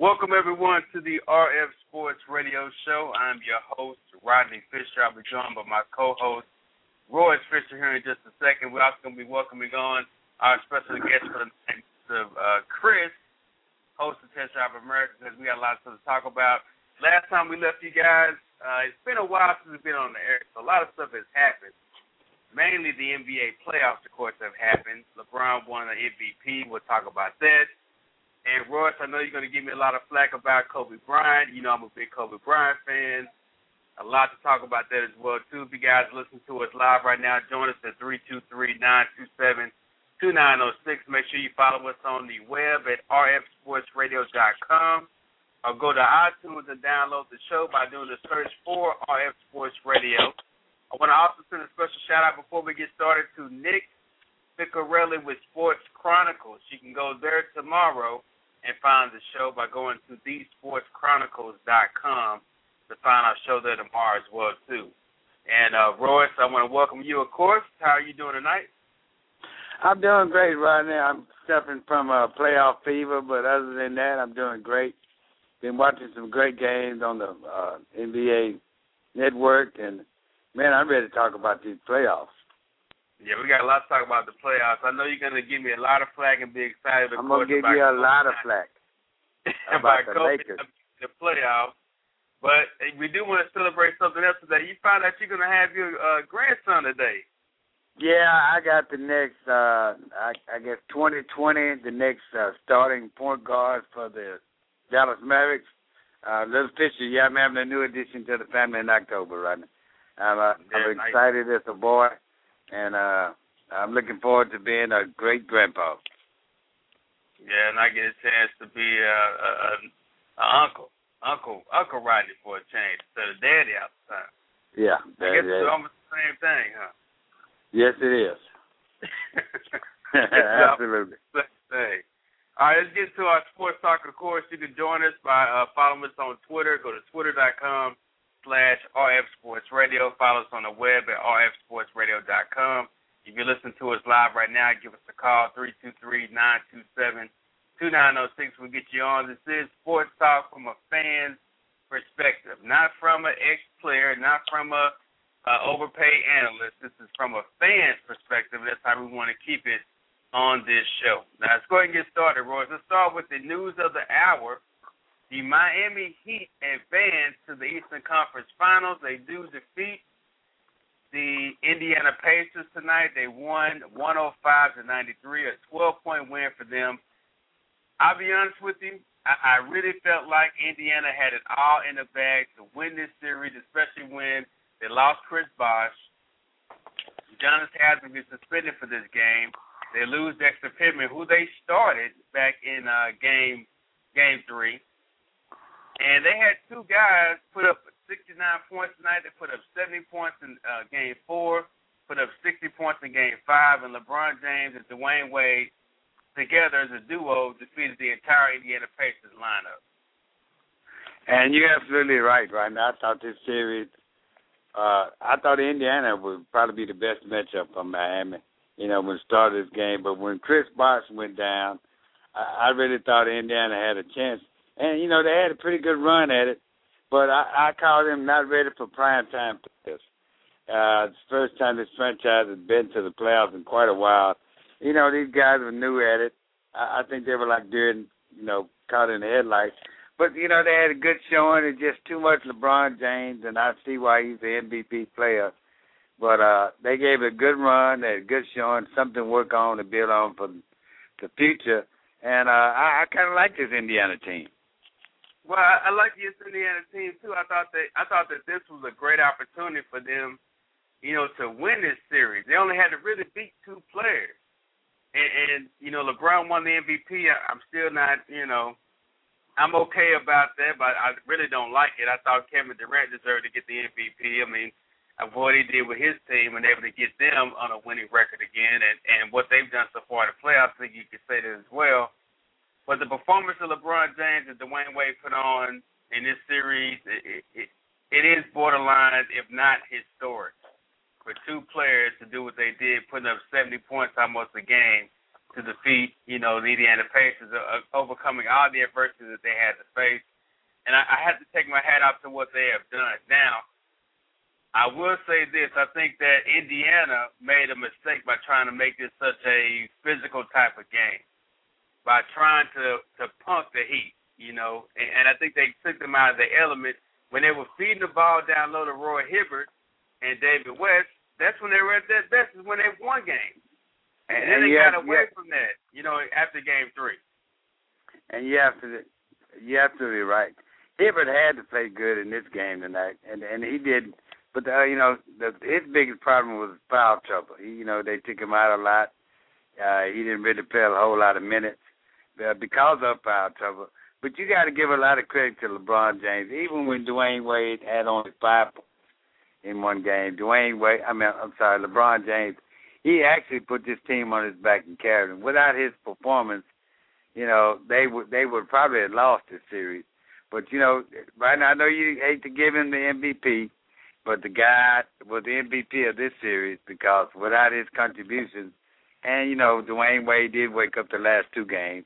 Welcome everyone to the RF Sports Radio Show. I'm your host, Rodney Fisher. I'll be joined by my co-host, Royce Fisher, here in just a second. We're also going to be welcoming on our special guest for the night, uh, Chris, host of Test Drive America, because we got a lot of stuff to talk about. Last time we left you guys, uh, it's been a while since we've been on the air, so a lot of stuff has happened. Mainly the NBA playoffs, of course, have happened. LeBron won the MVP. We'll talk about that. And Royce, I know you're going to give me a lot of flack about Kobe Bryant. You know I'm a big Kobe Bryant fan. A lot to talk about that as well too. If you guys listen to us live right now, join us at three two three nine two seven two nine zero six. Make sure you follow us on the web at rfsportsradio.com or go to iTunes and download the show by doing the search for RF Sports Radio. I want to also send a special shout out before we get started to Nick Ficarelli with Sports Chronicles. You can go there tomorrow and find the show by going to thesportschronicles.com to find our show there tomorrow as well too. And uh, Royce, I want to welcome you, of course. How are you doing tonight? I'm doing great right now. I'm suffering from a playoff fever, but other than that, I'm doing great. Been watching some great games on the uh, NBA network, and man, I'm ready to talk about these playoffs. Yeah, we got a lot to talk about the playoffs. I know you're going to give me a lot of flack and be excited. I'm going to give you a lot of flack about the Lakers. the playoffs. But we do want to celebrate something else today. You found out you're going to have your uh, grandson today. Yeah, I got the next, uh I, I guess 2020, the next uh, starting point guard for the Dallas Mavericks. Uh, Little Fisher, yeah, I'm having a new addition to the family in October right now. I'm, uh, I'm nice. excited as a boy, and uh I'm looking forward to being a great grandpa. Yeah, and I get a chance to be a, a, a, a uncle, uncle, uncle Rodney for a change instead of daddy all the time. Yeah, I guess that- it's almost the same thing, huh? yes, it is. Absolutely. Hey. All right, let's get to our sports talk. Of course, you can join us by uh, following us on Twitter. Go to twitter.com slash RF Sports Radio. Follow us on the web at rfsportsradio.com. If you're listening to us live right now, give us a call, 323-927-2906. We'll get you on. This is sports talk from a fan's perspective, not from an ex-player, not from a overpaid analyst. This is from a fan's perspective. That's how we want to keep it on this show. Now, let's go ahead and get started, Royce. Let's start with the news of the hour. The Miami Heat advance to the Eastern Conference Finals. They do defeat the Indiana Pacers tonight. They won 105 to 93, a 12 point win for them. I'll be honest with you, I, really felt like Indiana had it all in the bag to win this series, especially when they lost Chris Bosh. Udonis Haslem is suspended for this game. They lose Dexter Pittman, who they started back in uh, game game three, and they had two guys put up 69 points tonight. They put up 70 points in uh, game four, put up 60 points in game five, and LeBron James and Dwyane Wade together as a duo defeated the entire Indiana Pacers lineup. And you're absolutely right, right now. I thought this series, uh, I thought Indiana would probably be the best matchup for Miami, you know, when it started this game. But when Chris Bosh went down, I, I really thought Indiana had a chance. And, you know, they had a pretty good run at it, but I, I call them not ready for prime time players. Uh, it's the first time this franchise has been to the playoffs in quite a while. You know, these guys were new at it. I, I think they were like in- you know, caught in the headlights. But you know they had a good showing. It's just too much LeBron James, and I see why he's the MVP player. But uh they gave it a good run, they had a good showing, something to work on to build on for the future. And uh I, I kind of like this Indiana team. Well, I, I like this Indiana team too. I thought that I thought that this was a great opportunity for them, you know, to win this series. They only had to really beat two players, and, and you know, LeBron won the MVP. I, I'm still not, you know, I'm okay about that, but I really don't like it. I thought Kevin Durant deserved to get the MVP. I mean, of what he did with his team and able to get them on a winning record again, and and what they've done so far in the playoffs, I think you could say that as well. But the performance of LeBron James and Dwyane Wade put on in this series, it, it, it is borderline, if not historic, for two players to do what they did, putting up 70 points almost a game. to defeat, you know, the Indiana Pacers, uh, overcoming all the adversity that they had to face. And I, I have to take my hat off to what they have done. Now, I will say this: I think that Indiana made a mistake by trying to make this such a physical type of game, by trying to to punk the Heat. You know, and, and I think they took them out of their element when they were feeding the ball down low to Roy Hibbert and David West. That's when they were at their best. Is when they won games. And, and then they got have, away from that, you know, after game three. And you have to, you're absolutely right. Hibbert had to play good in this game tonight, and and he did. But uh, you know, the, his biggest problem was foul trouble. He, you know, they took him out a lot. Uh, he didn't really play a whole lot of minutes uh, because of foul trouble. But you got to give a lot of credit to LeBron James. Even when Dwyane Wade had only five in one game, Dwyane Wade, I mean, I'm sorry, LeBron James he actually put this team on his back and carried them. Without his performance, you know, they would they would probably have lost this series. But you know, right now I know you hate to give him the MVP, but the guy was the MVP of this series because without his contributions, and you know, Dwyane Wade did wake up the last two games,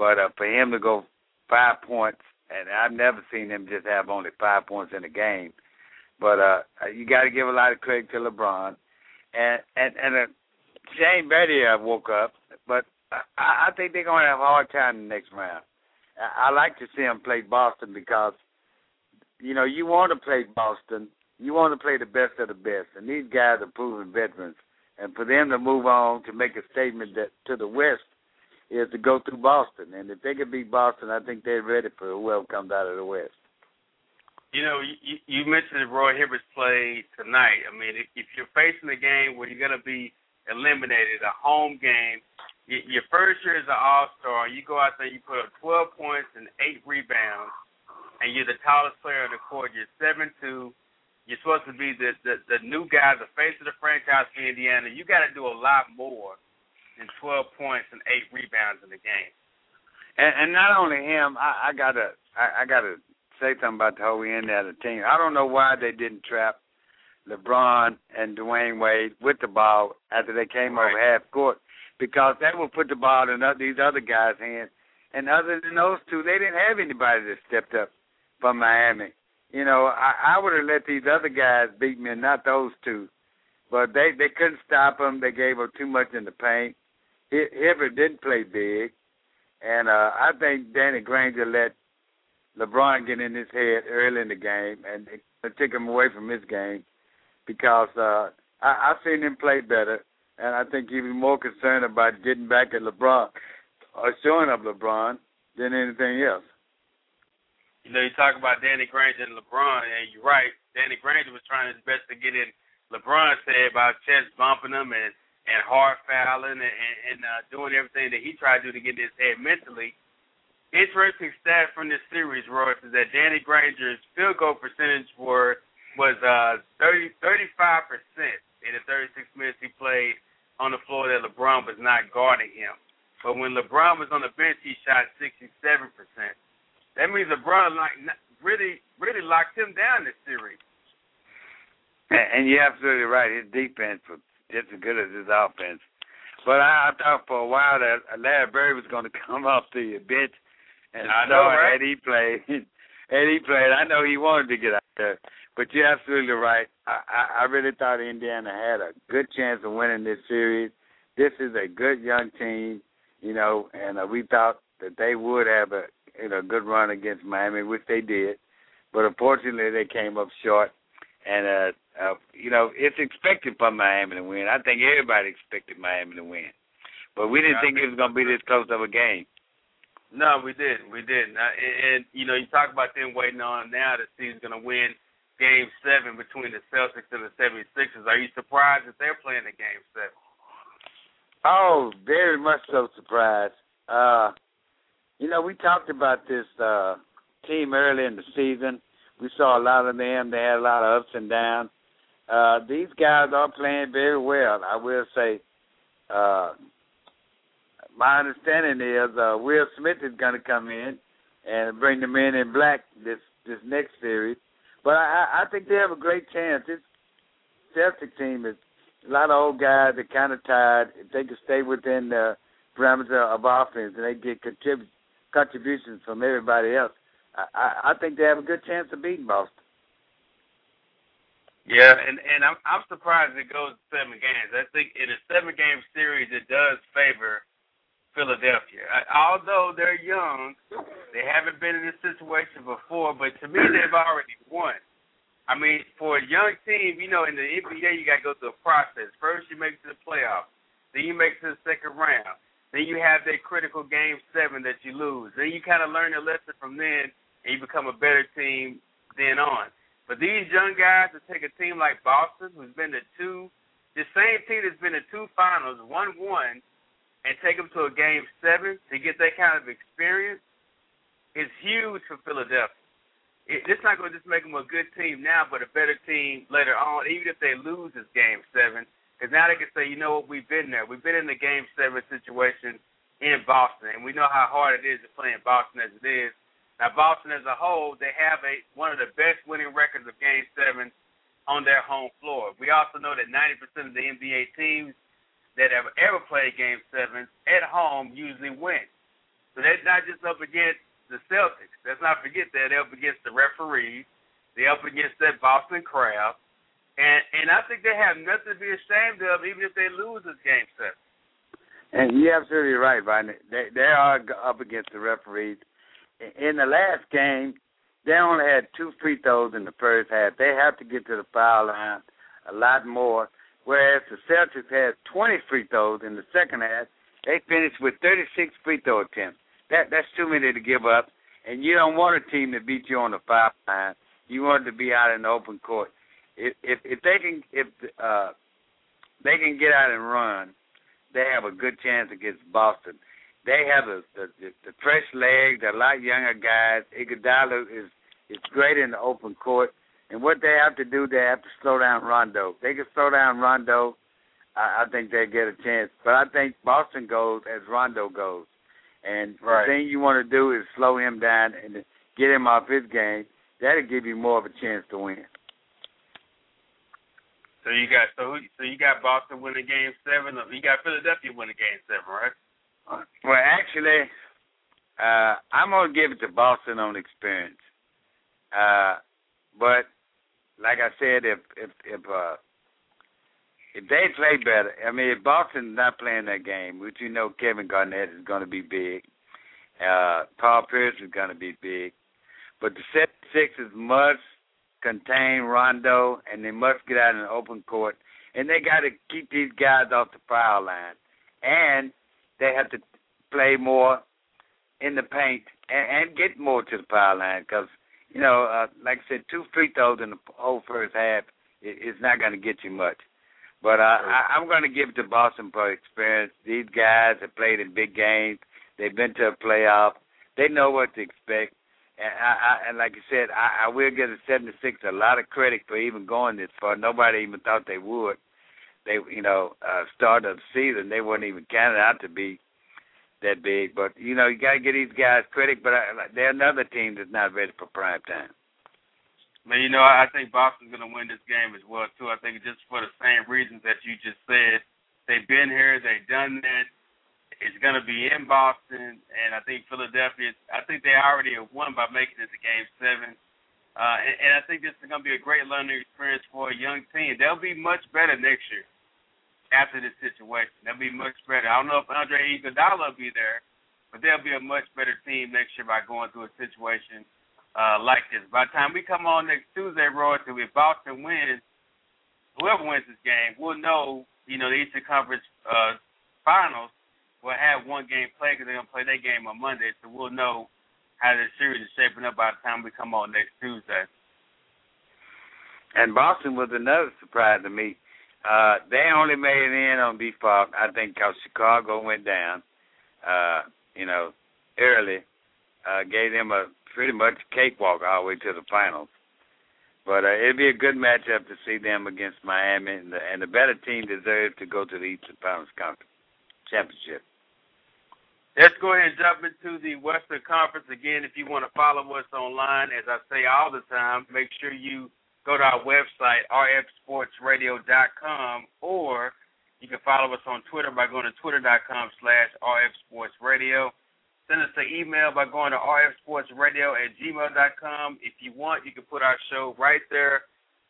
but uh, for him to go five points, and I've never seen him just have only five points in a game. But uh, you got to give a lot of credit to LeBron and and and uh, Shane uh, woke up, but I, I think they're to have a hard time the next round. I, I like to see them play Boston because you know you want to play Boston, you want to play the best of the best, and these guys are proven veterans. And for them to move on to make a statement that to the West is to go through Boston, and if they can beat Boston, I think they're ready for whoever comes out of the West. You know, you, you mentioned Roy Hibbert's play tonight. I mean, if, you're facing a game where you're going to be eliminated, a home game, you, your first year as an All Star, you go out there, you put up 12 points and eight rebounds, and you're the tallest player on the court. You're seven two. You're supposed to be the, the the new guy, the face of the franchise for Indiana. You got to do a lot more than 12 points and eight rebounds in the game. And, and not only him, I, I gotta I, I gotta say something about the whole end of the team. I don't know why they didn't trap LeBron and Dwyane Wade with the ball after they came right. over half court because that would put the ball in these other guys' hands. And other than those two, they didn't have anybody that stepped up from Miami. You know, I, I would have let these other guys beat me, and not those two. But they they couldn't stop them. They gave up too much in the paint. Hibbert didn't play big, and uh, I think Danny Granger let LeBron get in his head early in the game and it, took him away from his game because uh I, I've seen him play better and I think he was more concerned about getting back at LeBron or showing up LeBron than anything else. You know, you talk about Danny Granger and LeBron, and you're right. Danny Granger was trying his best to get in LeBron's head about chest bumping him and and hard fouling and, and, and uh, doing everything that he tried to do to get in his head mentally interesting stat from this series, Royce, is that Danny Granger's field goal percentage were was uh 30 35 percent in the 36 minutes he played on the floor that LeBron was not guarding him. But when LeBron was on the bench, he shot 67 percent. That means LeBron like really really locked him down this series. And you're absolutely right. His defense was just as good as his offense. But I, I thought for a while that Larry Bird was going to come off the bench and I know, right? Eddie played. Eddie played. I know he wanted to get out there, but you're absolutely right. I, I, I really thought Indiana had a good chance of winning this series. This is a good young team, you know, and uh, we thought that they would have a you know good run against Miami, which they did, but unfortunately they came up short. And uh, uh, you know, it's expected for Miami to win. I think everybody expected Miami to win, but we didn't yeah, think it was going to be this close of a game. No, we didn't. We didn't. Uh, and, and you know, you talk about them waiting on now to see who's going to win Game Seven between the Celtics and the 76ers. Are you surprised that they're playing the Game Seven? Oh, very much so surprised. Uh, you know, we talked about this uh, team early in the season. We saw a lot of them. They had a lot of ups and downs. Uh, these guys are playing very well. I will say, uh, my understanding is uh, Will Smith is going to come in and bring the men in black this this next series. But I, I think they have a great chance. This Celtic team is a lot of old guys that kind of tired. If they can stay within the parameter of offense and they get contrib- contributions from everybody else, I, I, I think they have a good chance of beating Boston. Yeah, and and I'm I'm surprised it goes seven games. I think in a seven game series it does favor Philadelphia. I, although they're young, they haven't been in this situation before, but to me they've already won. I mean, for a young team, you know, in the NBA you got to go through a process. First you make it to the playoffs, then you make it to the second round, then you have that critical game seven that you lose. Then you kind of learn a lesson from then, and you become a better team then on. But these young guys to take a team like Boston, who's been to two, the same team that's been to two finals, one one, and take them to a game seven to get that kind of experience is huge for Philadelphia. It, it's not going to just make them a good team now, but a better team later on, even if they lose this game seven. Because now they can say, you know what, we've been there. We've been in the game seven situation in Boston, and we know how hard it is to play in Boston as it is. Now, Boston as a whole, they have a one of the best winning records of Game Seven on their home floor. We also know that 90% of the NBA teams that have ever played Game Seven at home usually win. So they're not just up against the Celtics. Let's not forget that they're up against the referees. They're up against that Boston crowd. And and I think they have nothing to be ashamed of, even if they lose this game seven. And you're absolutely right, Rodney. They they are up against the referees in the last game, they only had two free throws in the first half. They have to get to the foul line a lot more. Whereas the Celtics had 20 free throws in the second half, they finished with 36 free throw attempts. That that's too many to give up. And you don't want a team to beat you on the foul line. You want to be out in the open court. If if, if they can if uh they can get out and run, they have a good chance against Boston they have the the, the fresh legs. They're a lot younger guys. Iguodala is is great in the open court. And what they have to do, they have to slow down Rondo. If they can slow down Rondo. I, I think they get a chance. But I think Boston goes as Rondo goes. And right. the thing you want to do is slow him down and get him off his game. That'll give you more of a chance to win. So you got so so you got Boston winning game seven. You got Philadelphia winning game seven, right? Well, actually, uh, I'm gonna give it to Boston on experience. Uh, but like I said, if if if uh, if they play better, I mean, if Boston's not playing that game, which you know Kevin Garnett is going to be big, uh, Paul Pierce is going to be big, but the set Sixers must contain Rondo, and they must get out in the open court, and they got to keep these guys off the foul line, and they have to play more in the paint and, and get more to the power line because you know, uh, like I said, two free throws in the whole first half is not going to get you much. But uh, I, I'm going to give it to Boston for experience. These guys have played in big games. They've been to a playoff. They know what to expect. And, I, I, and like you said, I, I will give the 76 a lot of credit for even going this far. Nobody even thought they would they you know uh, start of the season they weren't even counted out to be that big. But you know you got to give these guys credit. But I, they're another team that's not ready for prime time. Man, you know I think Boston's going to win this game as well too. I think just for the same reasons that you just said. They've been here. They've done that. It's going to be in Boston, and I think Philadelphia. I think they already have won by making it to Game Seven. Uh, and, and I think this is going to be a great learning experience for a young team. They'll be much better next year after this situation. They'll be much better. I don't know if Andre Iguodala will be there, but they'll be a much better team next year by going through a situation uh, like this. By the time we come on next Tuesday, Roy, if Boston wins, whoever wins this game, we'll know. You know, the Eastern Conference uh, Finals will have one game played because they're gonna play their game on Monday, so we'll know how the series is shaping up by the time we come on next Tuesday. And Boston was another surprise to me. Uh, they only made it in on default, I think, because Chicago went down, uh, you know, early, uh, gave them a pretty much cakewalk all the way to the finals. But uh, it'd be a good matchup to see them against Miami, and the, and the better team deserves to go to the Eastern Conference Championship. Let's go ahead and jump into the Western Conference again. If you want to follow us online, as I say all the time, make sure you go to our website, rfsportsradio.com, or You can follow us on Twitter by going to twitter.com slash rfsportsradio. Send us an email by going to rfsportsradio at gmail.com. If you want, you can put our show right there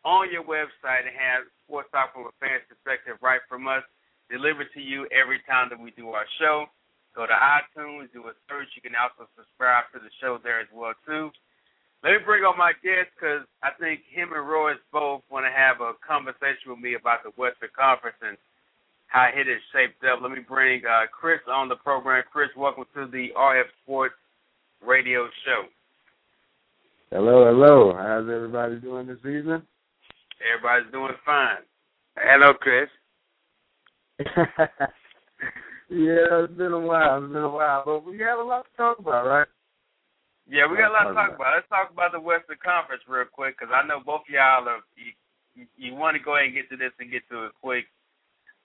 on your website and have sports talk from a fan's perspective right from us delivered to you every time that we do our show. Go to iTunes, do a search. You can also subscribe to the show there as well too. Let me bring on my guest because I think him and Royce both want to have a conversation with me about the Western Conference and how it is shaped up. Let me bring uh, Chris on the program. Chris, welcome to the RF Sports Radio Show. Hello, hello. How's everybody doing this evening? Everybody's doing fine. Hello, Chris. yeah, it's been a while. It's been a while, but we have a lot to talk about, right? Yeah, we got a lot to talk about. Let's talk about the Western Conference real quick because I know both y'all are. You, you want to go ahead and get to this and get to it quick.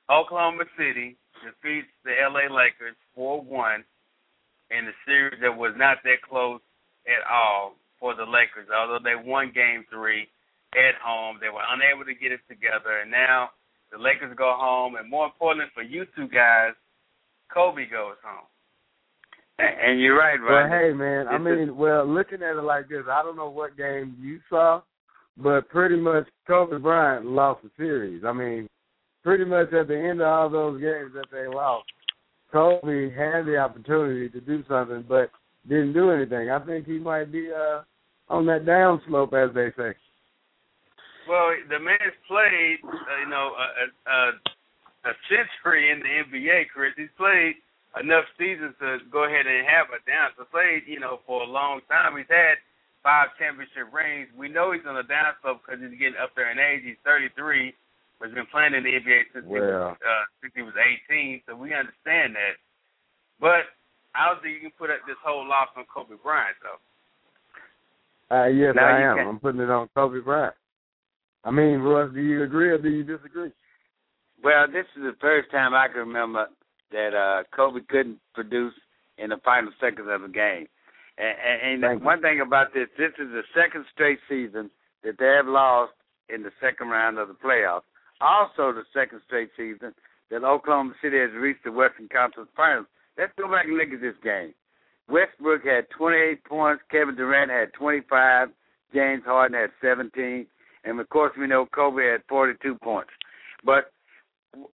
Oklahoma City defeats the LA Lakers 4 1 in a series that was not that close at all for the Lakers. Although they won game three at home, they were unable to get it together. And now the Lakers go home. And more importantly for you two guys, Kobe goes home. And you're right, right? Well, hey, man, I mean, well, looking at it like this, I don't know what game you saw, but pretty much Kobe Bryant lost the series. I mean, pretty much at the end of all those games that they lost, Kobe had the opportunity to do something, but didn't do anything. I think he might be uh, on that down slope, as they say. Well, the man's played, uh, you know, a, a, a century in the NBA, Chris. He's played enough seasons to go ahead and have a down. So played, you know, for a long time. He's had five championship rings. We know he's on the down slope because he's getting up there in age. He's 33 but he's been playing in the NBA since well, he was uh, since he was 18, so we understand that. But I don't think you can put up this whole loss on Kobe Bryant, though. Uh, yes, now I am. Can. I'm putting it on Kobe Bryant. I mean, Russ, do you agree or do you disagree? Well, this is the first time I can remember that uh Kobe couldn't produce in the final seconds of a game. And, and, and one thing about this, this is the second straight season that they have lost in the second round of the playoffs also the second straight season that Oklahoma City has reached the Western Conference Finals. Let's go back and look at this game. Westbrook had 28 points. Kevin Durant had 25. James Harden had 17. And of course, we know Kobe had 42 points. But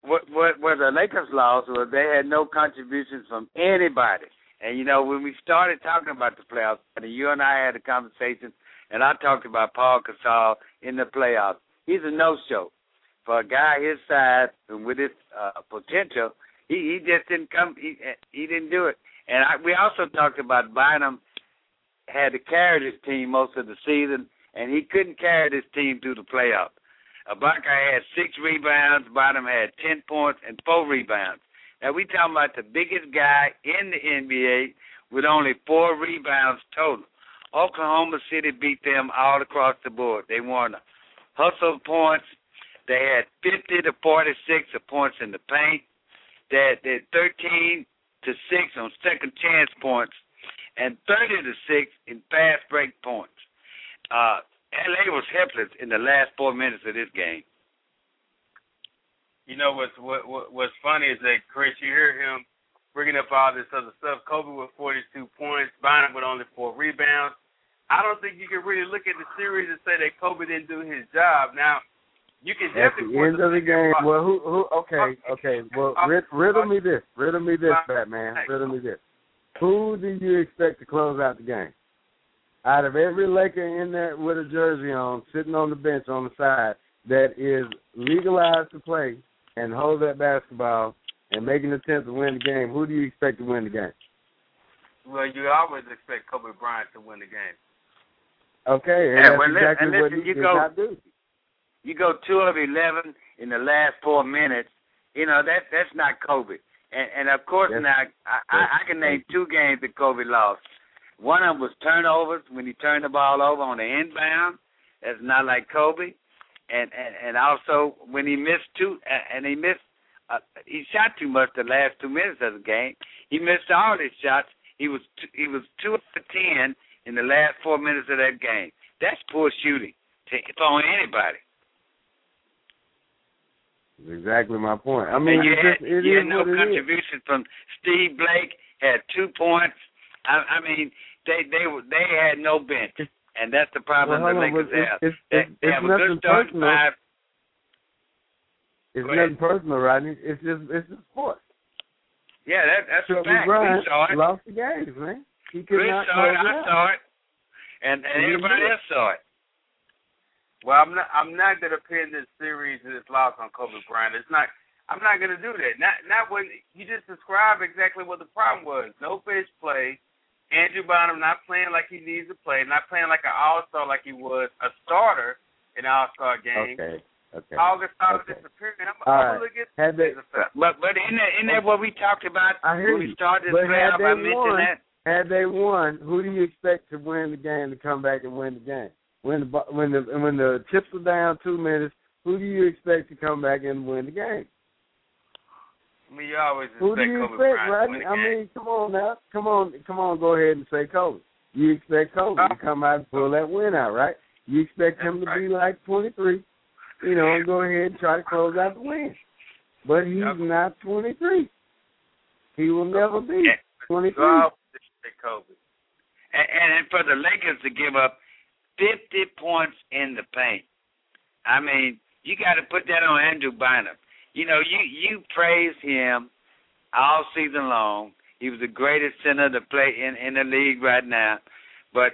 what what, what the Lakers lost was they had no contributions from anybody. And you know, when we started talking about the playoffs, you and I had a conversation, and I talked about Paul Gasol in the playoffs. He's a no-show for a guy his size and with his uh, potential, he he just didn't come. He he didn't do it. And I, we also talked about Bynum had to carry this team most of the season, and he couldn't carry this team through the playoffs. Ibaka had six rebounds, Bynum had ten points and four rebounds. Now we talking about the biggest guy in the NBA with only four rebounds total. Oklahoma City beat them all across the board. They won hustle points, they had 50 to 46 of points in the paint. They they had 13 to 6 on second chance points and 30 to 6 in fast break points. Uh, LA was helpless in the last four minutes of this game. You know what's what, what what's funny is that Chris, you hear him bringing up all this other stuff. Kobe with 42 points, Bynum with only four rebounds. I don't think you can really look at the series and say that Kobe didn't do his job. Now, you can at the end of the game. Well, who who? Okay, okay. Well, rid, riddle me this. Riddle me this, Batman. Riddle me this. Who do you expect to close out the game? Out of every Laker in there with a jersey on, sitting on the bench on the side, that is legalized to play and hold that basketball and make an attempt to win the game, who do you expect to win the game? Well, you always expect Kobe Bryant to win the game. Okay, and that's well, exactly and listen, you go, not do you go two of eleven in the last four minutes. You know that that's not Kobe. And and of course yes. now I, I I can name two games that Kobe lost. One of them was turnovers when he turned the ball over on the inbound. That's not like Kobe. And and and also when he missed two and he missed uh, he shot too much the last two minutes of the game. He missed all his shots. He was two, he was two for ten in the last four minutes of that game. That's poor shooting to, for anybody. exactly my point. I mean, and you had, just, you had no contribution from Steve Blake. Had two points. I, I mean, they they they had no bench, and that's the problem well, the Lakers on, have. It's, they, it's, they have a good starting personal. five. It's nothing personal, Rodney. It's just it's just sports. Yeah, that, that's Kobe a fact. Bryant we saw it. lost the games, man. He could Chris not saw it. I out. saw it, and and everybody else saw it. Well, I'm not. I'm not gonna pin this series and this loss on Kobe Bryant. It's not. I'm not gonna do that. Not not when you just described exactly what the problem was. No bench play. Andrew Bynum not playing like he needs to play. Not playing like an All Star like he was a starter in All Star game. Okay. Okay. August started Okay. disappearing. I'm, All I'm right. look at Had they. But but in that in that what we talked about I hear when we started this But had playoff, they I mentioned won- that. had they won, who do you expect to win the game to come back and win the game? When the when the when the chips are down two minutes, who do you expect to come back and win the game? I mean, you always Who do you Kobe expect, Bryant Rodney? I mean, come on now, come on, come on, go ahead and say Kobe. You expect Kobe to come out and pull that win out, right? You expect him to That's be like twenty three, you know, and go ahead and try to close out the win. But he's Yep. not twenty three. He will never be Yeah. twenty You three. Kobe. And, and and for the Lakers to give up fifty points in the paint, I mean, you got to put that on Andrew Bynum. You know, you you praise him all season long. He was the greatest center to play in in the league right now, but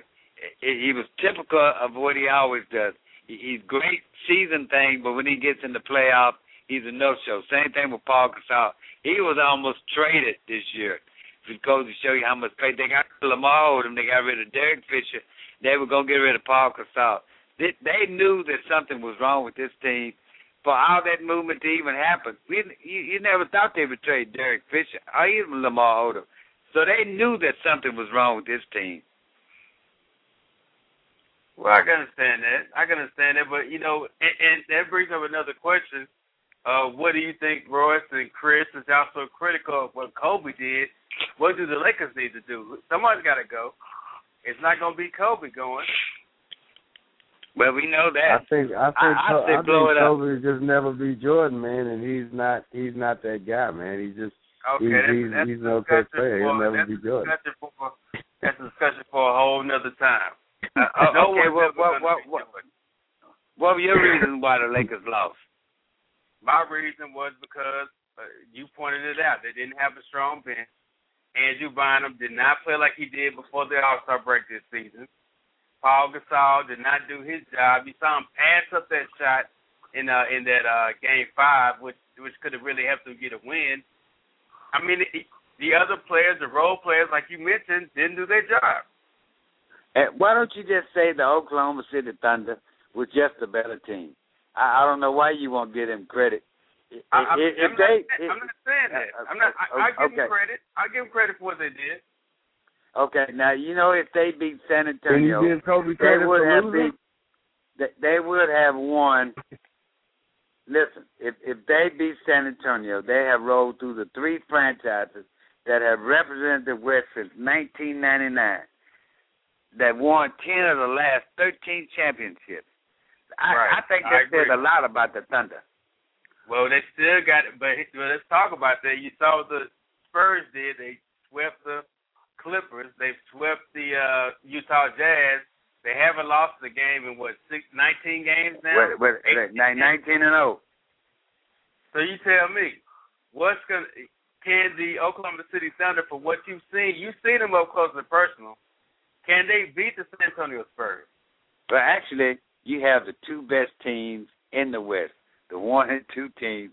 he was typical of what he always does. He, he's great season thing, but when he gets in the playoff, he's a no show. Same thing with Paul Gasol. He was almost traded this year. It goes to show you how much they got Lamar Odom. They got rid of Derek Fisher. They were gonna get rid of Paul Gasol. They, they knew that something was wrong with this team. For all that movement to even happen, we, you, you never thought they would trade Derek Fisher or even Lamar Odom. So they knew that something was wrong with this team. Well, I can understand that. I can understand that, but you know, and, and that brings up another question. Uh, what do you think, Royce and Chris, is also critical of what Kobe did? What do the Lakers need to do? Someone's got to go. It's not going to be Kobe going. Well, we know I that. think I think I- I I blow think. Kobe just never be Jordan, man, and he's not he's not that guy, man. He's just Okay, he's that's, he's, that's he's an okay player. He'll never be Jordan. for that's a discussion for a whole nother time. Uh, No okay, what, what, what, what, what were your reasons why the Lakers lost? My reason was because uh, you pointed it out. They didn't have a strong bench. Andrew Bynum did not play like he did before the All Star break this season. Paul Gasol did not do his job. You saw him pass up that shot in uh, in that uh, game five, which which could have really helped them get a win. I mean, it, the other players, the role players, like you mentioned, didn't do their job. Uh, why don't you just say the Oklahoma City Thunder was just a better team? I, I don't know why you won't give them credit. If, I, I'm, if I'm, they, not, I'm not saying that. I'm not. I, I give okay. them credit. I give them credit for what they did. Okay, now you know if they beat San Antonio, they would have losing? beat. They, they would have won. Listen, if if they beat San Antonio, they have rolled through the three franchises that have represented the West since 1999, that won 10 of the last 13 championships. I, Right. I think I that says agree. a lot about the Thunder. Well, they still got it, but well, let's talk about that. You saw what the Spurs did. They swept the Clippers. They've swept the uh, Utah Jazz. They haven't lost the game in what six, nineteen games now. With, Eight- with 19 and 0. So you tell me, what's gonna can the Oklahoma City Thunder, for what you've seen, you've seen them up close and personal. Can they beat the San Antonio Spurs? But actually, you have the two best teams in the West, the one and two teams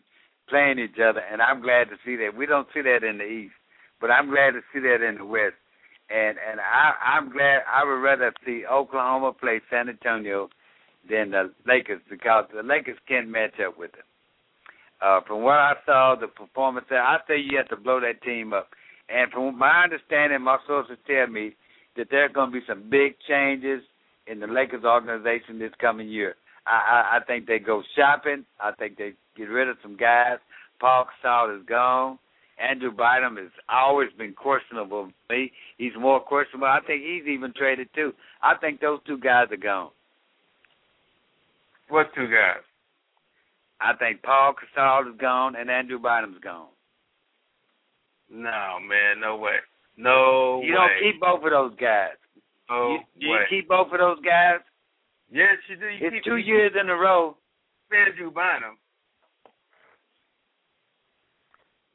playing each other, and I'm glad to see that. We don't see that in the East, but I'm glad to see that in the West. And and I I'm glad I would rather see Oklahoma play San Antonio than the Lakers because the Lakers can't match up with them. Uh, from what I saw, the performance there, I say you have to blow that team up. And from my understanding, my sources tell me that there are going to be some big changes in the Lakers organization this coming year. I, I, I think they go shopping. I think they get rid of some guys. Paul Gasol is gone. Andrew Bynum has always been questionable. me. He's more questionable. I think he's even traded too. I think those two guys are gone. What two guys? I think Paul Gasol is gone and Andrew Bynum's gone. No, man, no way. No You way. don't keep both of those guys. no you, way. you keep both of those guys? yes, you do. You It's keep two you years in a row. Andrew Bynum.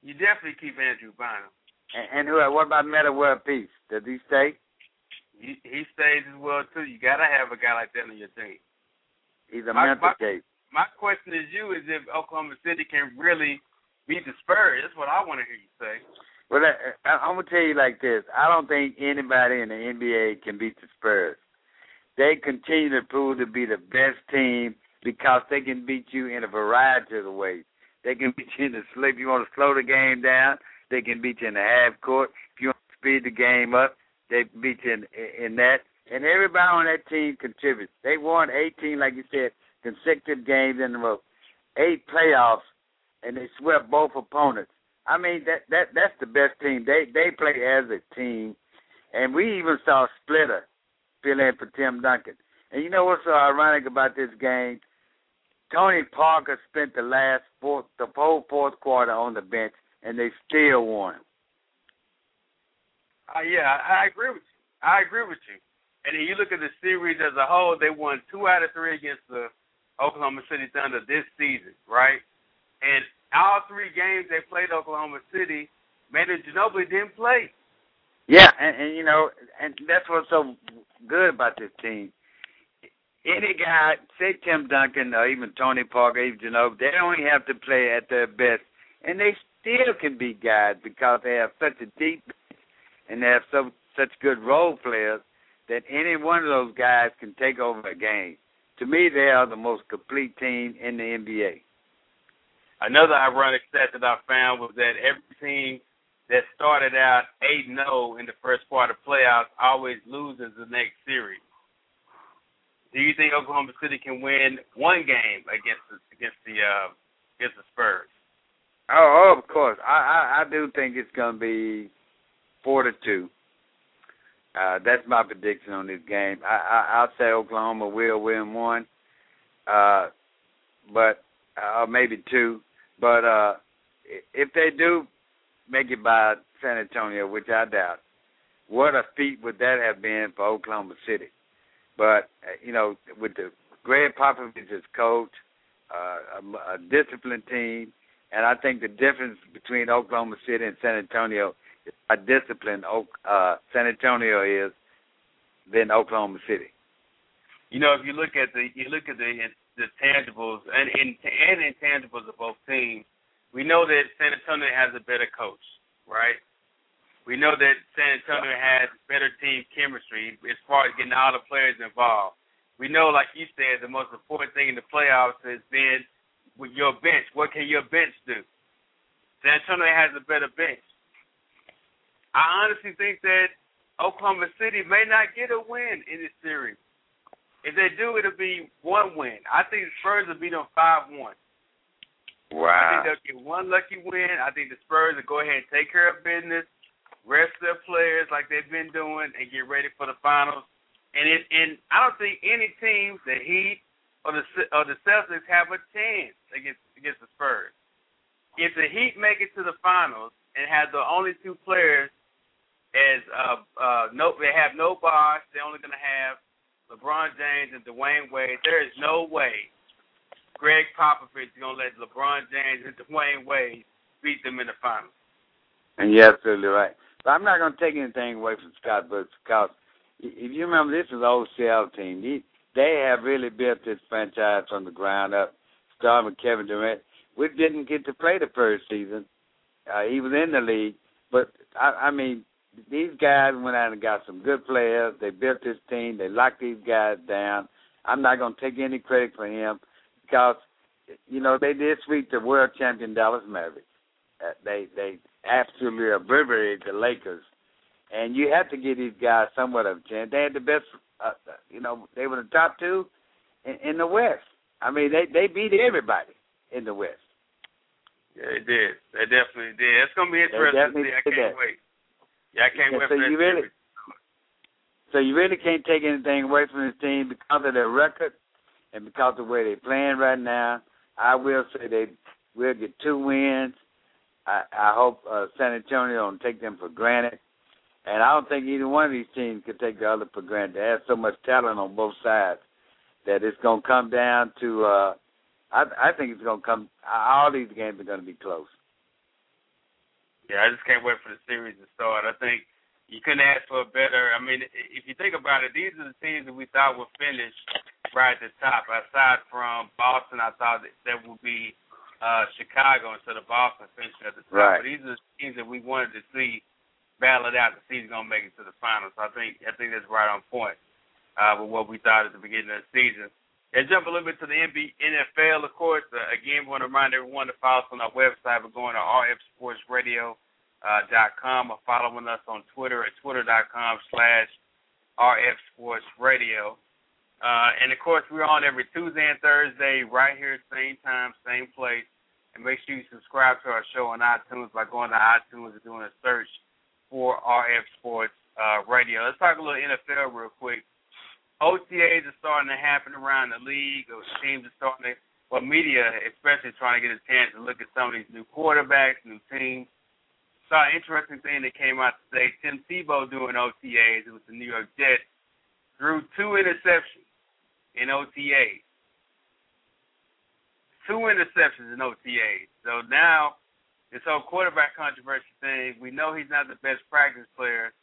You definitely keep Andrew Bynum. And, and who? What about Metta World Peace? Does he stay? He, he stays as well too. You gotta have a guy like that on your team. He's a My- mental my- case. My question is you is if Oklahoma City can really beat the Spurs. That's what I want to hear you say. Well, I, I, I'm gonna tell you like this. I don't think anybody in the NBA can beat the Spurs. They continue to prove to be the best team because they can beat you in a variety of ways. They can beat you in the slip. You want to slow the game down, they can beat you in the half court. If you want to speed the game up, they beat you in, in that. And everybody on that team contributes. They won 18, like you said, consecutive games in a row, eight playoffs, and they swept both opponents. I mean that that that's the best team. They they play as a team, and we even saw Splitter fill in for Tim Duncan. And you know what's so ironic about this game? Tony Parker spent the last fourth, the whole fourth quarter on the bench, and they still won. Uh, yeah, I, agree with you. I agree with you. And then you look at the series as a whole, they won two out of three against the Oklahoma City Thunder this season, right? And all three games they played Oklahoma City, Manu Ginobili didn't play. Yeah, and, and you know, and that's what's so good about this team. Any guy, say Tim Duncan or even Tony Parker, even Ginobili, they only have to play at their best, and they still can beat guys because they have such a deep and they have so such good role players that any one of those guys can take over a game. To me, they are the most complete team in the NBA. Another ironic stat that I found was that every team that started out 8 0 in the first part of playoffs always loses the next series. Do you think Oklahoma City can win one game against the, against the uh, against the Spurs? Oh, oh, of course. I, I I do think it's going to be four to two. Uh, that's my prediction on this game. I, I I'll say Oklahoma will win one, uh, but uh, maybe two. But uh, if they do make it by San Antonio, which I doubt, what a feat would that have been for Oklahoma City? But uh, you know, with the Gregg Popovich as coach, uh, a, a disciplined team, and I think the difference between Oklahoma City and San Antonio is how disciplined uh, San Antonio is than Oklahoma City. You know, if you look at the you look at the the tangibles and and, and intangibles of both teams, we know that San Antonio has a better coach, right? We know that San Antonio has better team chemistry as far as getting all the players involved. We know, like you said, the most important thing in the playoffs has been with your bench. What can your bench do? San Antonio has a better bench. I honestly think that Oklahoma City may not get a win in this series. If they do, it'll be one win. I think the Spurs will beat them five one. Wow. I think they'll get one lucky win. I think the Spurs will go ahead and take care of business, rest their players like they've been doing, and get ready for the finals. And it, and I don't think any teams, the Heat or the or the Celtics, have a chance against against the Spurs. If the Heat make it to the finals and have the only two players as uh uh no they have no Bosh, they're only gonna have LeBron James and Dwyane Wade. There is no way Gregg Popovich is gonna let LeBron James and Dwyane Wade beat them in the finals. And you're absolutely right. But I'm not going to take anything away from Scott Brooks because if you remember, this is the old Seattle team. He, they have really built this franchise from the ground up, starting with Kevin Durant. We didn't get to play the first season. Uh, he was in the league, but I, I mean, these guys went out and got some good players. They built this team. They locked these guys down. I'm not going to take any credit for him because, you know, they did sweep the world champion Dallas Mavericks. Uh, they they absolutely obliterated the Lakers, and you have to give these guys somewhat of a chance. They had the best, uh, you know, they were the top two in, in the West. I mean, they they beat everybody in the West. Yeah, they did. They definitely did. It's gonna be interesting to see. I can't that. wait. Yeah, I can't Yeah, wait so for that you really- series. So you really can't take anything away from this team because of their record and because of where they're playing right now. I will say they will get two wins. I, I hope uh, San Antonio don't take them for granted. And I don't think either one of these teams could take the other for granted. They have so much talent on both sides that it's going to come down to. uh I, I think it's going to come. All these games are going to be close. Yeah, I just can't wait for the series to start. I think you couldn't ask for a better. I mean, if you think about it, these are the teams that we thought would finish right at the top. Aside from Boston, I thought that, that would be uh Chicago instead of Boston finishing at the top. Right. But these are the teams that we wanted to see battle it out to see who's gonna make it to the finals. So I think I think that's right on point uh with what we thought at the beginning of the season. And jump a little bit to the NBA, NFL, of course. Uh, again, we want to remind everyone to follow us on our website. We're going to rfsportsradio.com uh, or following us on Twitter at twitter.com slash rfsportsradio. Uh, and, of course, we're on every Tuesday and Thursday right here, same time, same place. And make sure you subscribe to our show on iTunes by going to iTunes and doing a search for RF Sports uh, Radio. Let's talk a little NFL real quick. OTAs are starting to happen around the league. Or teams are starting to, well, media especially trying to get a chance to look at some of these new quarterbacks, new teams. Saw an interesting thing that came out today. Tim Tebow doing OTAs. It was the New York Jets. Threw two interceptions in OTAs. Two interceptions in OTAs. So now this whole quarterback controversy thing, we know he's not the best practice player.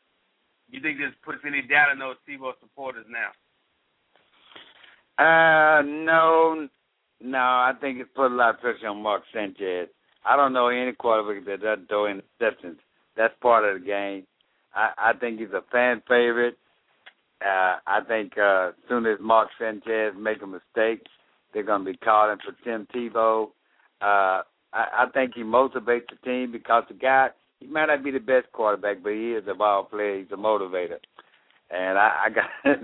You think this puts any doubt in those Tebow supporters now? Uh, no, no. I think it put a lot of pressure on Mark Sanchez. I don't know any quarterback that doesn't throw interceptions. That's part of the game. I, I think he's a fan favorite. Uh, I think uh, as soon as Mark Sanchez make a mistake, they're going to be calling for Tim Tebow. Uh, I, I think he motivates the team because the guy he might not be the best quarterback, but he is a ball player. He's a motivator, and I, I got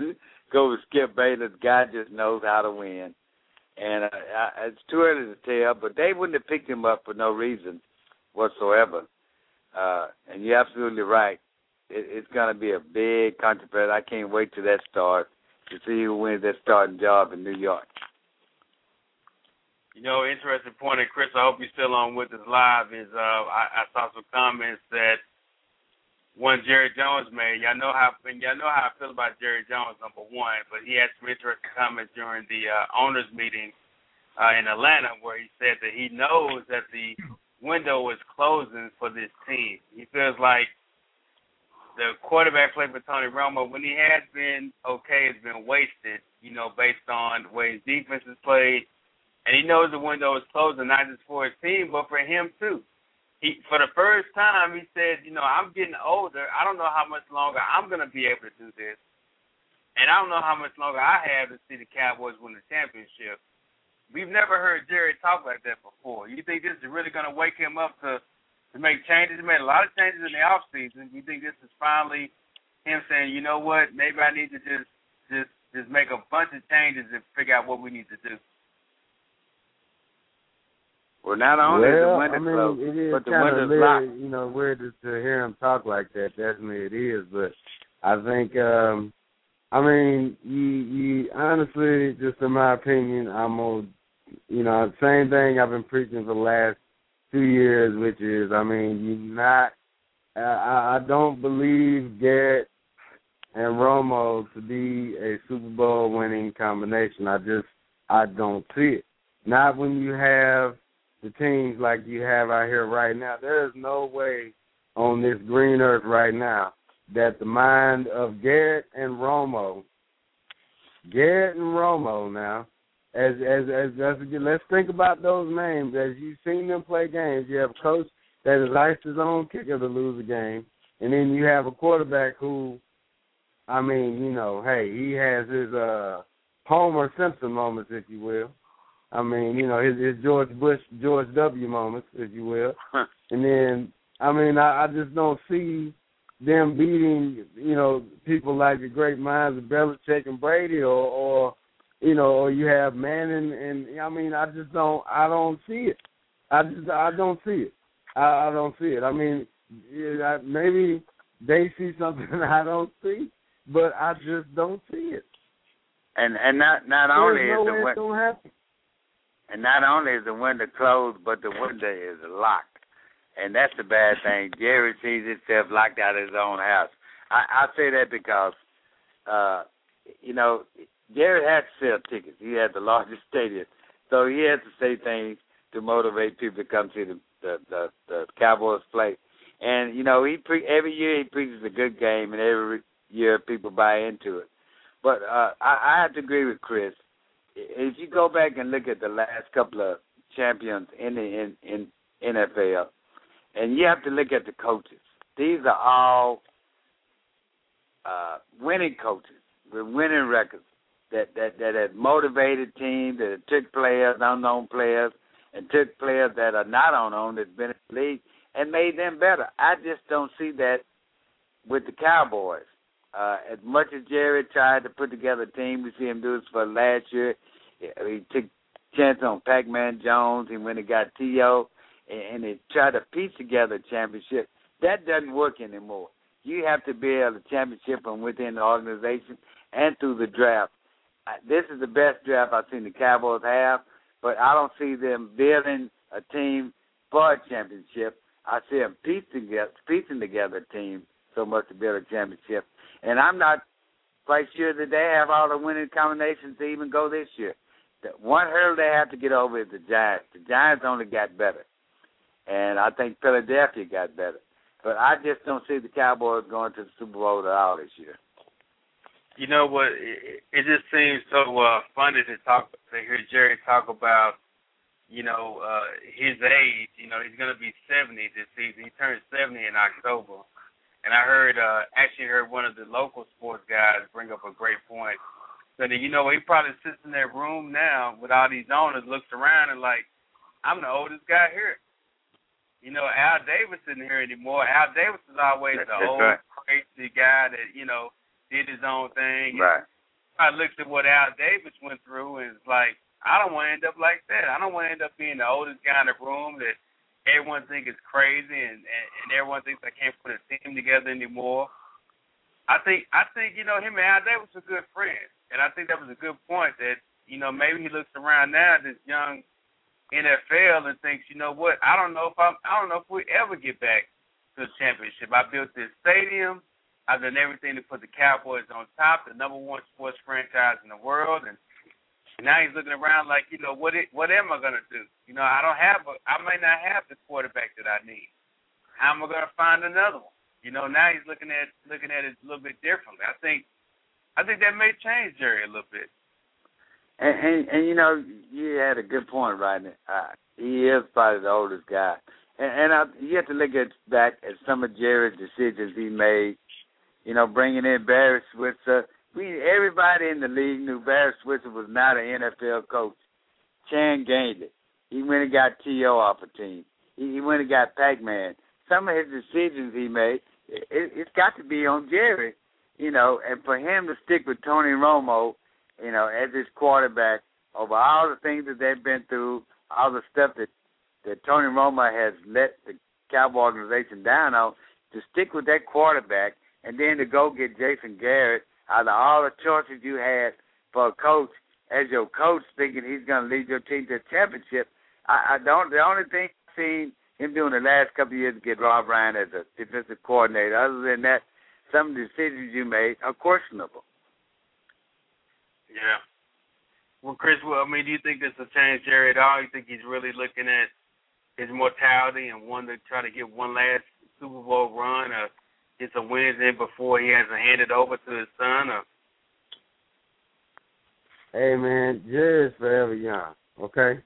go with Skip Bayless. The guy just knows how to win. And uh, I, it's too early to tell, but they wouldn't have picked him up for no reason whatsoever. Uh, and you're absolutely right. It, it's going to be a big controversy. I can't wait till that starts to see who wins that starting job in New York. You know, interesting point, and Chris, I hope you're still on with us live. Is uh, I, I saw some comments that one Jerry Jones made. Y'all know how y'all know how I feel about Jerry Jones, number one, but he had some interesting comments during the uh, owners meeting uh, in Atlanta where he said that he knows that the window is closing for this team. He feels like the quarterback play for Tony Romo, when he has been okay, has been wasted, you know, based on the way his defense is played. And he knows the window is closing, not just for his team, but for him too he for the first time he said, you know, I'm getting older. I don't know how much longer I'm gonna be able to do this. And I don't know how much longer I have to see the Cowboys win the championship. We've never heard Jerry talk like that before. You think this is really gonna wake him up to to make changes? He made a lot of changes in the off season. You think this is finally him saying, you know what, maybe I need to just just just make a bunch of changes and figure out what we need to do. Well, not only well, is the window I mean, closed, it is but the kind window's of weird, locked. you know, weird to, to hear him talk like that. Definitely it is, but I think, um I mean, you, you honestly, just in my opinion, I'm gonna, you know, same thing I've been preaching for the last two years, which is, I mean, you not, I, I don't believe Garrett and Romo to be a Super Bowl winning combination. I just, I don't see it. Not when you have the teams like you have out here right now. There is no way on this green earth right now that the mind of Garrett and Romo, Garrett and Romo now, as as as, as let's think about those names. As you've seen them play games, you have a coach that likes his own kicker to lose a game, and then you have a quarterback who, I mean, you know, hey, he has his uh Homer Simpson moments, if you will. I mean, you know, his, his George Bush, George W. moments, if you will. and then, I mean, I, I just don't see them beating, you know, people like the great minds of Belichick and Brady, or, or you know, or you have Manning, and I mean, I just don't, I don't see it. I just, I don't see it. I, I don't see it. I mean, maybe they see something I don't see, but I just don't see it. And and not not There's only no is the gonna. And not only is the window closed, but the window is locked. And that's the bad thing. Jerry sees himself locked out of his own house. I, I say that because, uh, you know, Jerry had to sell tickets. He had the largest stadium, so he had to say things to motivate people to come see the the the, the Cowboys play. And you know, he pre- every year he preaches a good game, and every year people buy into it. But uh, I, I have to agree with Chris. If you go back and look at the last couple of champions in the in, in NFL, and you have to look at the coaches. These are all uh, winning coaches with winning records that that that have motivated teams, that took players, unknown players, and took players that are not unknown that's been in the league and made them better. I just don't see that with the Cowboys. Uh, as much as Jerry tried to put together a team, we see him do this for last year. He took chance on Pac-Man Jones. He went and got T.O. and, and he tried to piece together a championship. That doesn't work anymore. You have to able to championship from within the organization and through the draft. This is the best draft I've seen the Cowboys have, but I don't see them building a team for a championship. I see them piecing together, piecing together a team so much to build a championship. And I'm not quite sure that they have all the winning combinations to even go this year. The one hurdle they have to get over is the Giants. The Giants only got better, and I think Philadelphia got better. But I just don't see the Cowboys going to the Super Bowl at all this year. You know what? It, it just seems so uh, funny to talk to hear Jerry talk about, you know, uh, his age. You know, he's going to be 70 this season. He turns 70 in October, and I heard, uh, actually heard one of the local sports guys bring up a great point. So that you know, he probably sits in that room now with all these owners, looks around and like, I'm the oldest guy here. You know, Al Davis isn't here anymore. Al Davis is always That's the old right. crazy guy that you know did his own thing. Right. I looked at what Al Davis went through, and it's like I don't want to end up like that. I don't want to end up being the oldest guy in the room that everyone thinks is crazy and, and and everyone thinks I can't put a team together anymore. I think I think you know him and Al Davis were good friends, and I think that was a good point that you know maybe he looks around now this young NFL and thinks you know what I don't know if I'm I don't know if we ever get back to the championship. I built this stadium. I've done everything to put the Cowboys on top, the number one sports franchise in the world, and now he's looking around like, you know, what it, what am I gonna do? You know, I don't have a, I may not have the quarterback that I need. How am I gonna find another one? You know, now he's looking at looking at it a little bit differently. I think, I think that may change Jerry a little bit. And, and and you know, you had a good point, right? Uh, he is probably the oldest guy, and, and I, you have to look at back at some of Jerry's decisions he made. You know, bringing in Barry Switzer. We everybody in the league knew Barry Switzer was not an NFL coach. Chan Gailey. He went and got T.O. off a team. He, he went and got Pac-Man. Some of his decisions he made, it, it's got to be on Jerry. You know, and for him to stick with Tony Romo, you know, as his quarterback over all the things that they've been through, all the stuff that that Tony Romo has let the Cowboy organization down on, to stick with that quarterback and then to go get Jason Garrett out of all the choices you had for a coach as your coach, thinking he's going to lead your team to a championship. I, I don't. The only thing I've seen him doing the last couple of years is get Rob Ryan as a defensive coordinator. Other than that, some of the decisions you made are questionable. Yeah. Well, Chris, well, I mean, do you think this will change Jerry at all? You think he's really looking at his mortality and want to try to get one last Super Bowl run or get some wins in before he has to hand it over to his son? Or Hey man, Jerry's forever young. Okay,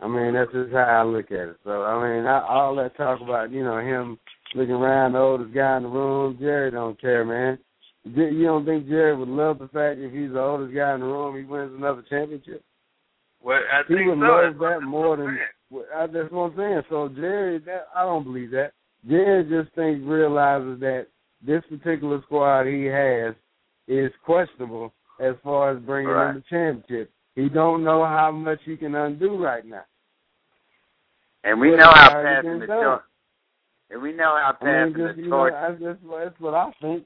I mean that's just how I look at it. So I mean, I, all that talk about you know him looking around the oldest guy in the room, Jerry don't care, man. You don't think Jerry would love the fact if he's the oldest guy in the room, he wins another championship? well, I He think would so. love That's that more than. that's what I'm saying. So Jerry, that I don't believe that. Jerry just thinks realizes that this particular squad he has is questionable as far as bringing Right. in the championship. He don't know how much he can undo right now. And we Well, know how passing the torch. And we know how I mean, passing the you know. That's, that's what I think.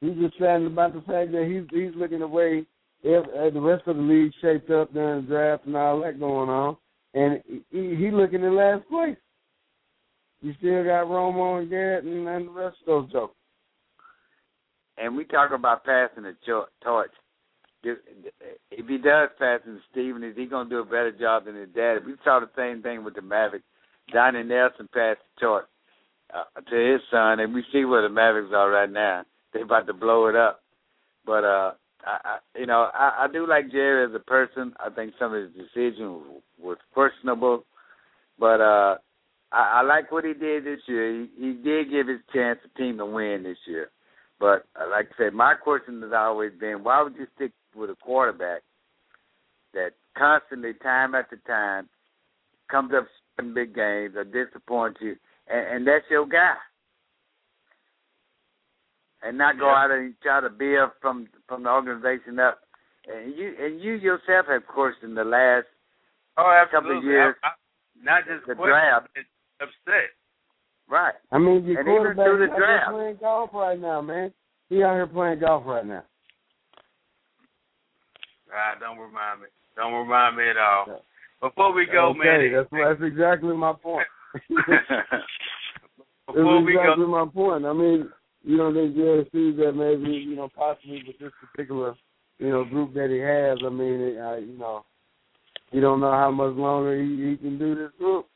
He's just saying about the fact that he's he's looking away if uh, the rest of the league shaped up during the draft and all that going on, and he, he looking in last place. You still got Romo and Garrett and, and the rest of those jokers. And we talk about passing the torch. If he does pass to Stephen, is he going to do a better job than his dad? We saw the same thing with the Mavericks. Donnie Nelson passed the torch uh, to his son, and we see where the Mavericks are right now. They're about to blow it up. But uh, I, I you know, I, I do like Jerry as a person. I think some of his decisions was questionable, but uh, I, I like what he did this year. He, he did give his chance the team to win this year. But uh, like I said, my question has always been, why would you stick with a quarterback that constantly, time after time, comes up in big games or disappoints you, and, and that's your guy, and not go yeah. out and try to build from from the organization up. And you and you yourself have questioned the last oh, couple of years. I, I, not just the draft. Upset. Right. I mean, your and quarterback even through the out draft. playing golf right now, man. He out here playing golf right now. Ah, don't remind me. Don't remind me at all. Before we go, okay, man. That's that's exactly my point. Before that's exactly go, my point. I mean, you don't think Jerry sees that maybe you know possibly with this particular you know group that he has. I mean, it, uh, you know, you don't know how much longer he, he can do this group.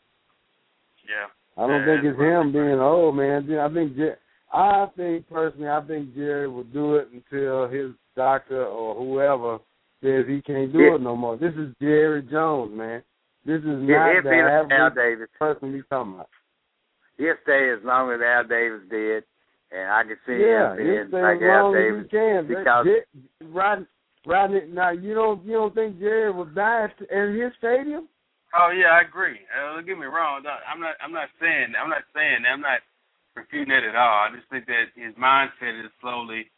Yeah. I don't yeah, think it's him being old, man. I think I think personally, I think Jerry will do it until his doctor or whoever says he can't do yeah. it no more. This is Jerry Jones, man. This is not the average Al Davis. person he's talking about. He'll stay as long as Al Davis did, and I can see yeah, him being stay like as long Al Davis as he can. because Rodney, Rodney, now you don't you don't think Jerry will die at, at his stadium? Oh yeah, I agree. Uh, don't get me wrong. I'm not. I'm not saying. I'm not saying. I'm not refuting it at all. I just think that his mindset is slowly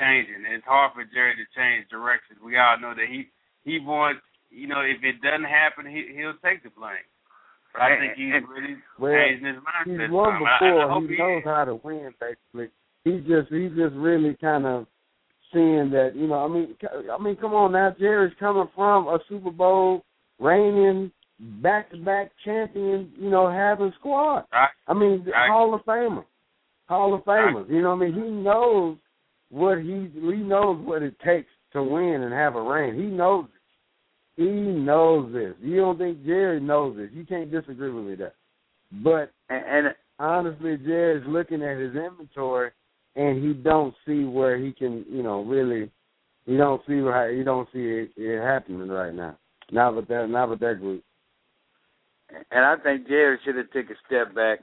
changing. It's hard for Jerry to change directions. We all know that he he wants. You know, if it doesn't happen, he he'll take the blame. But I think he's really well, changing his mindset. He's won before. I, I he knows how to win. Basically, he's just he's just really kind of seeing that. You know, I mean, I mean, come on now. Jerry's coming from a Super Bowl reigning back to back champion, you know, having squad. Right. I mean, right. Hall of Famer. Hall of Famers. Right. You know what I mean? He knows what he he knows what it takes to win and have a reign. He knows it. He knows this. You don't think Jerry knows this. You can't disagree with me there. But and, and honestly Jerry's looking at his inventory and he don't see where he can, you know, really he don't see how he don't see it, it happening right now. Not with that, not with that group. And I think Jerry should have took a step back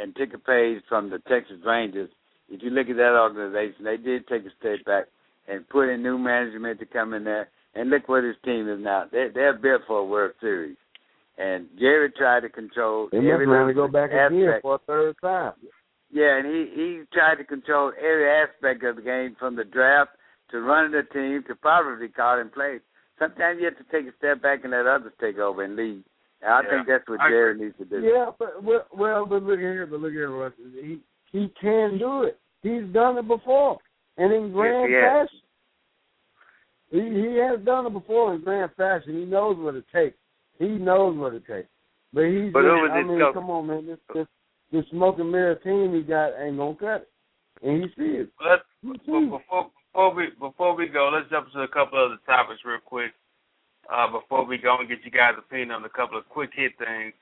and took a page from the Texas Rangers. If you look at that organization, they did take a step back and put in new management to come in there. And look what his team is now. They they're built for a World Series. And Jerry tried to control they every must to go back aspect. again for a third time. Yeah, and he he tried to control every aspect of the game from the draft to running the team to probably calling plays sometimes you have to take a step back and let others take over and lead. And I yeah. think that's what Jerry needs to do. Yeah, but well, well, but look here, but look here, Russ. He he can do it. He's done it before, and in grand yes, fashion. He he has done it before in grand fashion. He knows what it takes. He knows what it takes. But he's but just, was I mean, come on, man. This this this smoke and mirror team he got ain't gonna cut it, and he sees it. Let's, before before we before we go, let's jump to a couple other topics real quick. Uh, before we go and get you guys' opinion on a couple of quick hit things.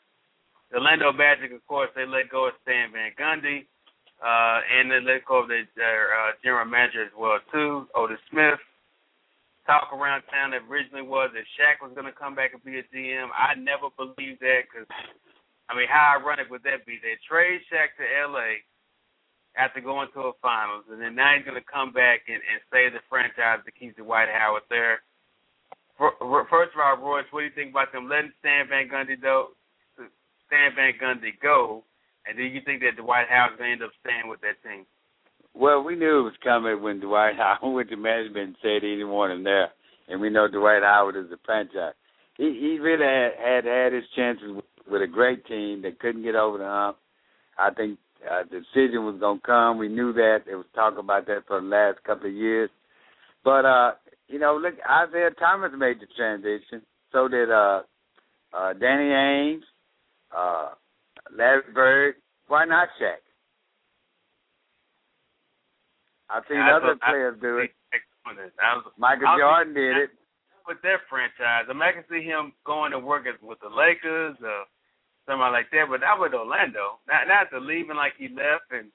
The Orlando Magic, of course, they let go of Stan Van Gundy, uh, and they let go of their, their uh, general manager as well too, Otis Smith. Talk around town that originally was that Shaq was going to come back and be a GM. I never believed that because, I mean, how ironic would that be? They trade Shaq to L.A after going to a finals, and then now he's going to come back and, and save the franchise to keep the Dwight Howard there. For, first of all, Royce, what do you think about them letting Stan Van Gundy go? Stan Van Gundy go, and do you think that Dwight Howard's going to end up staying with that team? Well, we knew it was coming when Dwight Howard went to management and said he didn't want him there, and we know Dwight Howard is a franchise. He he really had had, had his chances with, with a great team that couldn't get over the hump. I think uh, the decision was going to come. We knew that. There was talk about that for the last couple of years. But uh, you know, look, Isiah Thomas made the transition. So did uh, uh, Danny Ainge, uh, Larry Bird. Why not Shaq? I've seen I other players do it. Was, Michael I was- Jordan did it. with their franchise. I mean, I can see him going to work as, with the Lakers or somebody like that, but not with Orlando. Not not to leaving like he left and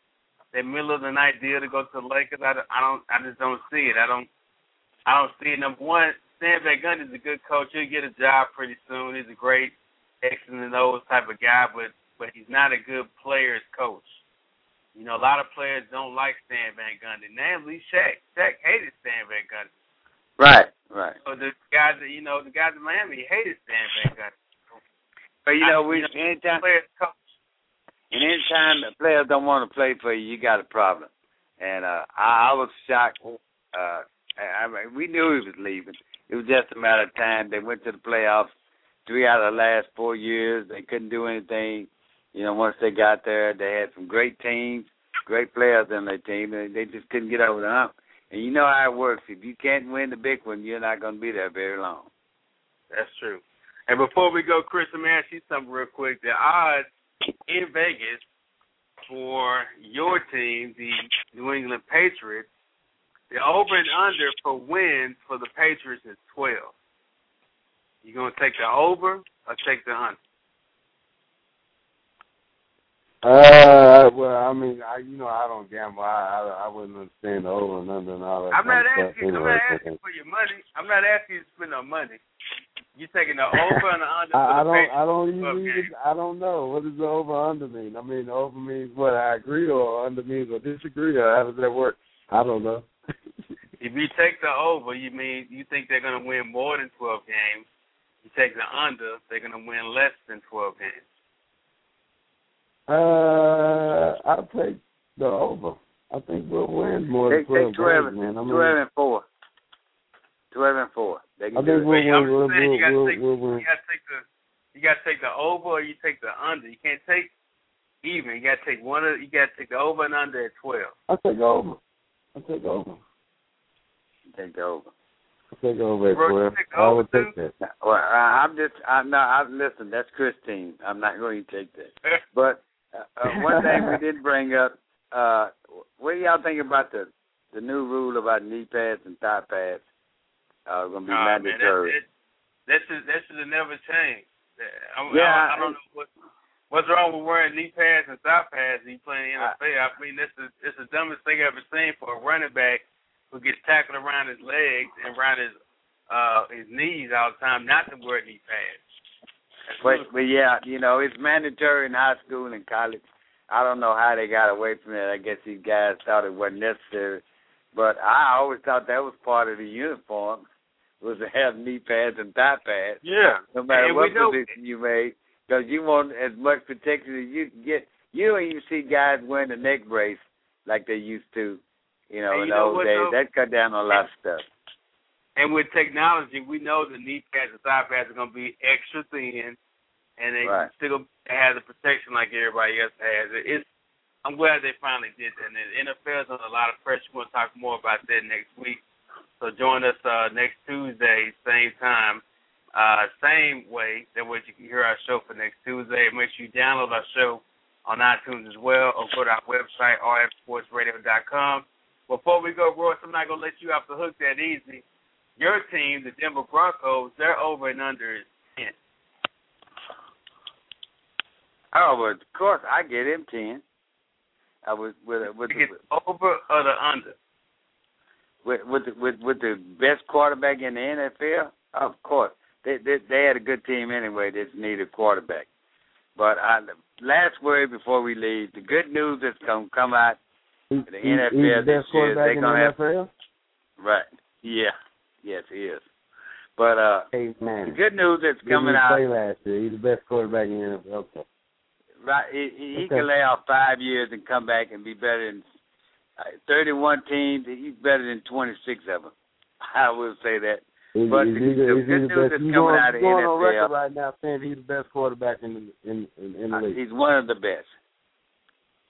that middle of the night deal to go to the Lakers. I, don't- I don't. I just don't see it. I don't. I don't see it. Number one, Stan Van Gundy is a good coach. He'll get a job pretty soon. He's a great X's and O's type of guy, but but he's not a good players coach. You know, a lot of players don't like Stan Van Gundy. Namely, Shaq. Shaq hated Stan Van Gundy. Right, right. So the guys that you know, the guys in Miami hated Stan Van Gundy. But you know, I- we you know, anytime Players coach. and anytime the players don't want to play for you, you got a problem. And uh I, I was shocked. Uh I, I mean, we knew he was leaving. It was just a matter of time. They went to the playoffs three out of the last four years. They couldn't do anything. You know, once they got there, they had some great teams, great players on their team, and they just couldn't get over the hump. And you know how it works. If you can't win the big one, you're not going to be there very long. That's true. And before we go, Chris, let me ask you something real quick. The odds in Vegas for your team, the New England Patriots, the over and under for wins for the Patriots is twelve. You gonna take the over or take the under? Uh, well, I mean, I you know I don't gamble. I I, I wouldn't understand the over and under and all that. I'm not asking. I'm not asking for your money. I'm not asking you to spend no money. You taking the over and the under I, I the don't. I don't football even. game. I don't know what does the over under mean. I mean, over means what I agree or under means or disagree or how does that work? I don't know. If you take the over, you mean you think they're going to win more than 12 games. You take the under, they're going to win less than 12 games. Uh, I'll take the over. I think we'll win more Take, than take 12 12, games, man. I mean, 12 and 4. 12 and 4. They I can think do we'll it. Wait, I'm win. We'll, just saying you got to we'll, take we'll win. you got to take the you got to take the over or you take the under. You can't take even. You got to take one of you got to take the over and under at 12. I'll take over. I'll take over. Take the over. I'll take over at Bro, you 12. take the I over would too? take that. Well, I, I'm just, I'm not, I, listen, that's Christine. I'm not going to take that. But uh, uh, one thing we didn't bring up, uh, what do y'all think about the the new rule about knee pads and thigh pads? Uh, going to be Nah, man, mandatory. that, that, that should that should have never changed. I, I, Yeah, I, don't know what what's wrong with wearing knee pads and thigh pads when you playing I- NFL. I, mean, this is it's the dumbest thing I've ever seen for a running back who gets tackled around his legs and around his uh his knees all the time not to wear knee pads. That's But but yeah, you know, it's mandatory in high school and college. I don't know how they got away from it. I guess these guys thought it wasn't necessary. But I always thought that was part of the uniform was to have knee pads and thigh pads, yeah, no matter And what position you made, because you want as much protection as you can get. You don't even see guys wearing a neck brace like they used to, you know, in you know those what, days. though? That cut down on a lot of stuff. And with technology, we know the knee pads and thigh pads are going to be extra thin, and they Right. still have the protection like everybody else has. It's I'm glad they finally did that. And the NFL's under a lot of pressure. We're going to talk more about that next week. So join us uh, next Tuesday, same time, uh, same way. That way you can hear our show for next Tuesday. Make sure you download our show on iTunes as well, or go to our website rfsportsradio.com. Before we go, Royce, I'm not going to let you off the hook that easy. Your team, the Denver Broncos, they're over and under is 10. Oh, but of course I get him ten. I was with with get over or the under? With with the, with with the best quarterback in the NFL. Of course, they they, they had a good team anyway. They just needed a quarterback. But I, last word before we leave, the good news that's gonna come out. The he's, NFL he's the this year, they in gonna the have- Right? Yeah. Yes, he is. But uh, Hey the good news that's Didn't coming out. play last year. He's the best quarterback in the NFL. Okay. Right, he, he he Okay. can lay off five years and come back and be better than uh, thirty-one teams. He's better than twenty-six of them. I will say that. He's, But he's, the- he's, the good news best. that's coming going, out of he's going on NFL record right now saying he's the best quarterback in the in in, in the Uh, league. He's one of the best.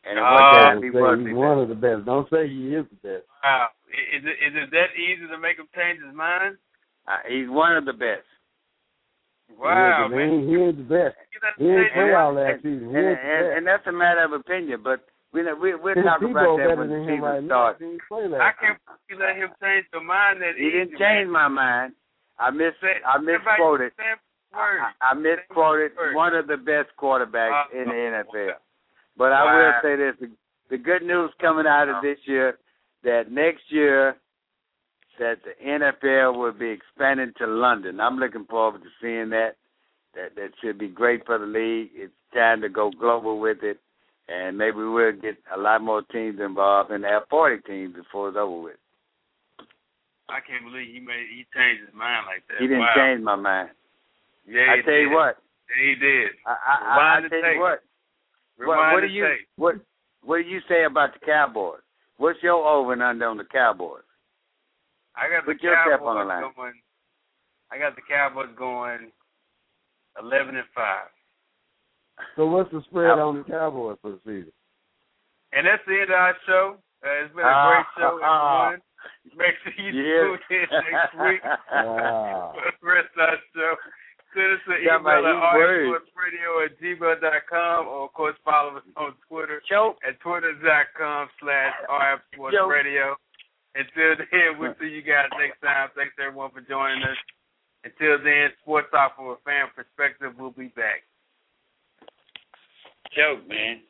And Oh, what time he was, he's one of the best. Don't say he is the best. Wow. Is it is it that easy to make him change his mind? Uh, he's one of the best. Wow, he man. He, he ain't the best. He ain't play all last season. He and, ain't the and, best. and that's a matter of opinion, but we we we'll Tim talk about that when the than season right starts. He I can't believe you let him change the mind that He didn't change my mind. I mis I misquoted. Everybody say word. I, I misquoted one of the best quarterbacks Uh, in the uh, NFL. But I will say this: the, the good news coming out of this year that next year that the NFL will be expanding to London. I'm looking forward to seeing that. That that should be great for the league. It's time to go global with it, and maybe we'll get a lot more teams involved and have 40 teams before it's over with. I can't believe he made he changed his mind like that. He didn't wow. change my mind. Yeah, I he tell you what. Yeah, he did. I, I, I, I the tell tape. you what. What, Rewind what the do you tape. what what do you say about the Cowboys? What's your over and under on the Cowboys? I got the Put yourself Cowboys on the line. going. I got the Cowboys going eleven and five, So what's the spread on the Cowboys for the season? and that's the end of our show. Uh, it's been a Ah, great show, everyone. Make sure you Yes. tune in next week Wow. for the rest of our show. Send us an Got email at eat words. rsportsradio at gmail.com or, of course, follow us on Twitter Choke. at twitter.com slash Yo. rsportsradio. Until then, we'll see you guys next time. Thanks, everyone, for joining us. Until then, Sports Talk from a fan perspective, we'll be back. Choke, man.